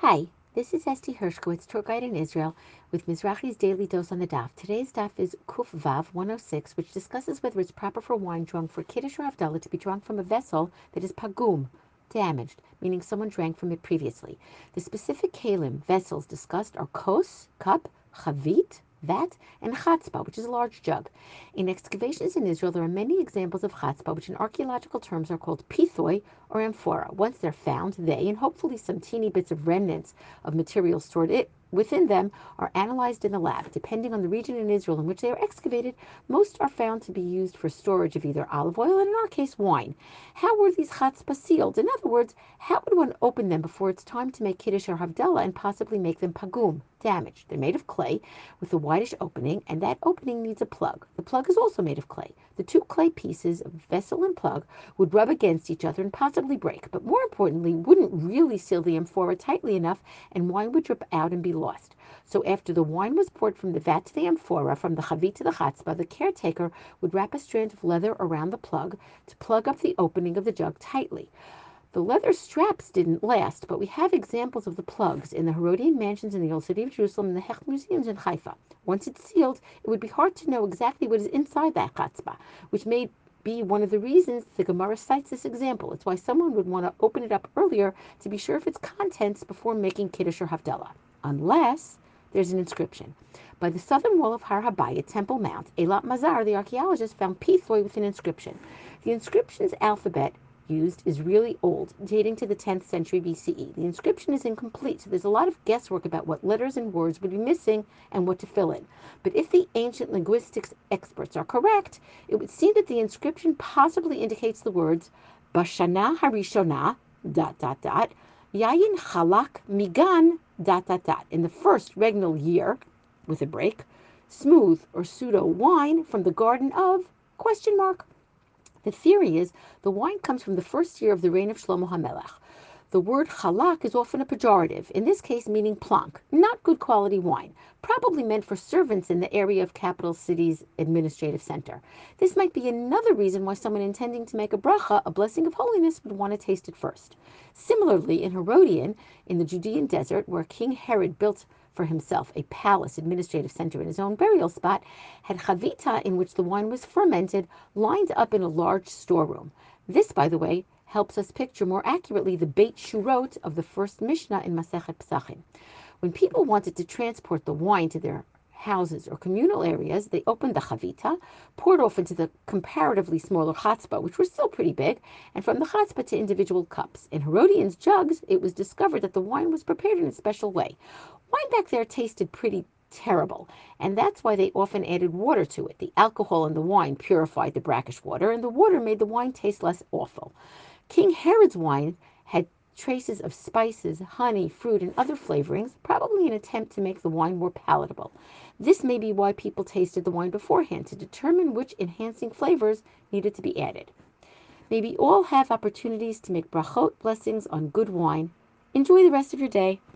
Hi, this is Esti Hershkowitz, tour guide in Israel, with Mizrahi's Daily Dose on the Daf. Today's Daf is Kuf Vav 106, which discusses whether it's proper for wine drunk for Kiddush or Havdalah to be drunk from a vessel that is pagum, damaged, meaning someone drank from it previously. The specific kalim, vessels discussed are kos, cup, chavit, vat, and chatzpah, which is a large jug. In excavations in Israel, there are many examples of chatzpah, which in archaeological terms are called pithoi or amphora. Once they're found, they, and hopefully some teeny bits of remnants of material stored it, within them are analyzed in the lab. Depending on the region in Israel in which they are excavated, most are found to be used for storage of either olive oil and, in our case, wine. How were these chatzpah sealed? In other words, how would one open them before it's time to make kiddush or havdalah and possibly make them pagum, damaged? They're made of clay with a whitish opening, and that opening needs a plug. The plug is also made of clay. The two clay pieces, vessel and plug, would rub against each other and possibly break, but more importantly, wouldn't really seal the amphora tightly enough, and wine would drip out and be lost. So after the wine was poured from the vat to the amphora, from the chavit to the chatzpah, the caretaker would wrap a strand of leather around the plug to plug up the opening of the jug tightly. The leather straps didn't last, but we have examples of the plugs in the Herodian mansions in the Old City of Jerusalem and the Hecht museums in Haifa. Once it's sealed, it would be hard to know exactly what is inside that chatzpah, which may be one of the reasons the Gemara cites this example. It's why someone would want to open it up earlier to be sure of its contents before making Kiddush or Havdalah, unless there's an inscription. By the southern wall of Har Habayit, Temple Mount, Eilat Mazar, the archaeologist, found pithoi with an inscription. The inscription's alphabet used is really old, dating to the 10th century BCE. The inscription is incomplete, so there's a lot of guesswork about what letters and words would be missing and what to fill in. But if the ancient linguistics experts are correct, it would seem that the inscription possibly indicates the words Bashana Harishona, dot, dot, dot, Yayin Chalak Migan, dot, dot, dot. In the first regnal year, with a break, smooth or pseudo wine from the garden of question mark. The theory is the wine comes from the first year of the reign of Shlomo HaMelech. The word chalak is often a pejorative, in this case meaning plonk, not good quality wine, probably meant for servants in the area of capital city's administrative center. This might be another reason why someone intending to make a bracha, a blessing of holiness, would want to taste it first. Similarly, in Herodian, in the Judean desert, where King Herod built for himself a palace administrative center in his own burial spot, had chavita in which the wine was fermented lined up in a large storeroom. This, by the way, helps us picture more accurately the Beit Shurot of the first Mishnah in Masechet Pesachim. When people wanted to transport the wine to their houses or communal areas, they opened the chavita, poured off into the comparatively smaller chatzpah, which were still pretty big, and from the chatzpah to individual cups. In Herodian's jugs, it was discovered that the wine was prepared in a special way. Wine back there tasted pretty terrible, and that's why they often added water to it. The alcohol in the wine purified the brackish water, and the water made the wine taste less awful. King Herod's wine had traces of spices, honey, fruit, and other flavorings, probably an attempt to make the wine more palatable. This may be why people tasted the wine beforehand to determine which enhancing flavors needed to be added. May we all have opportunities to make brachot blessings on good wine. Enjoy the rest of your day.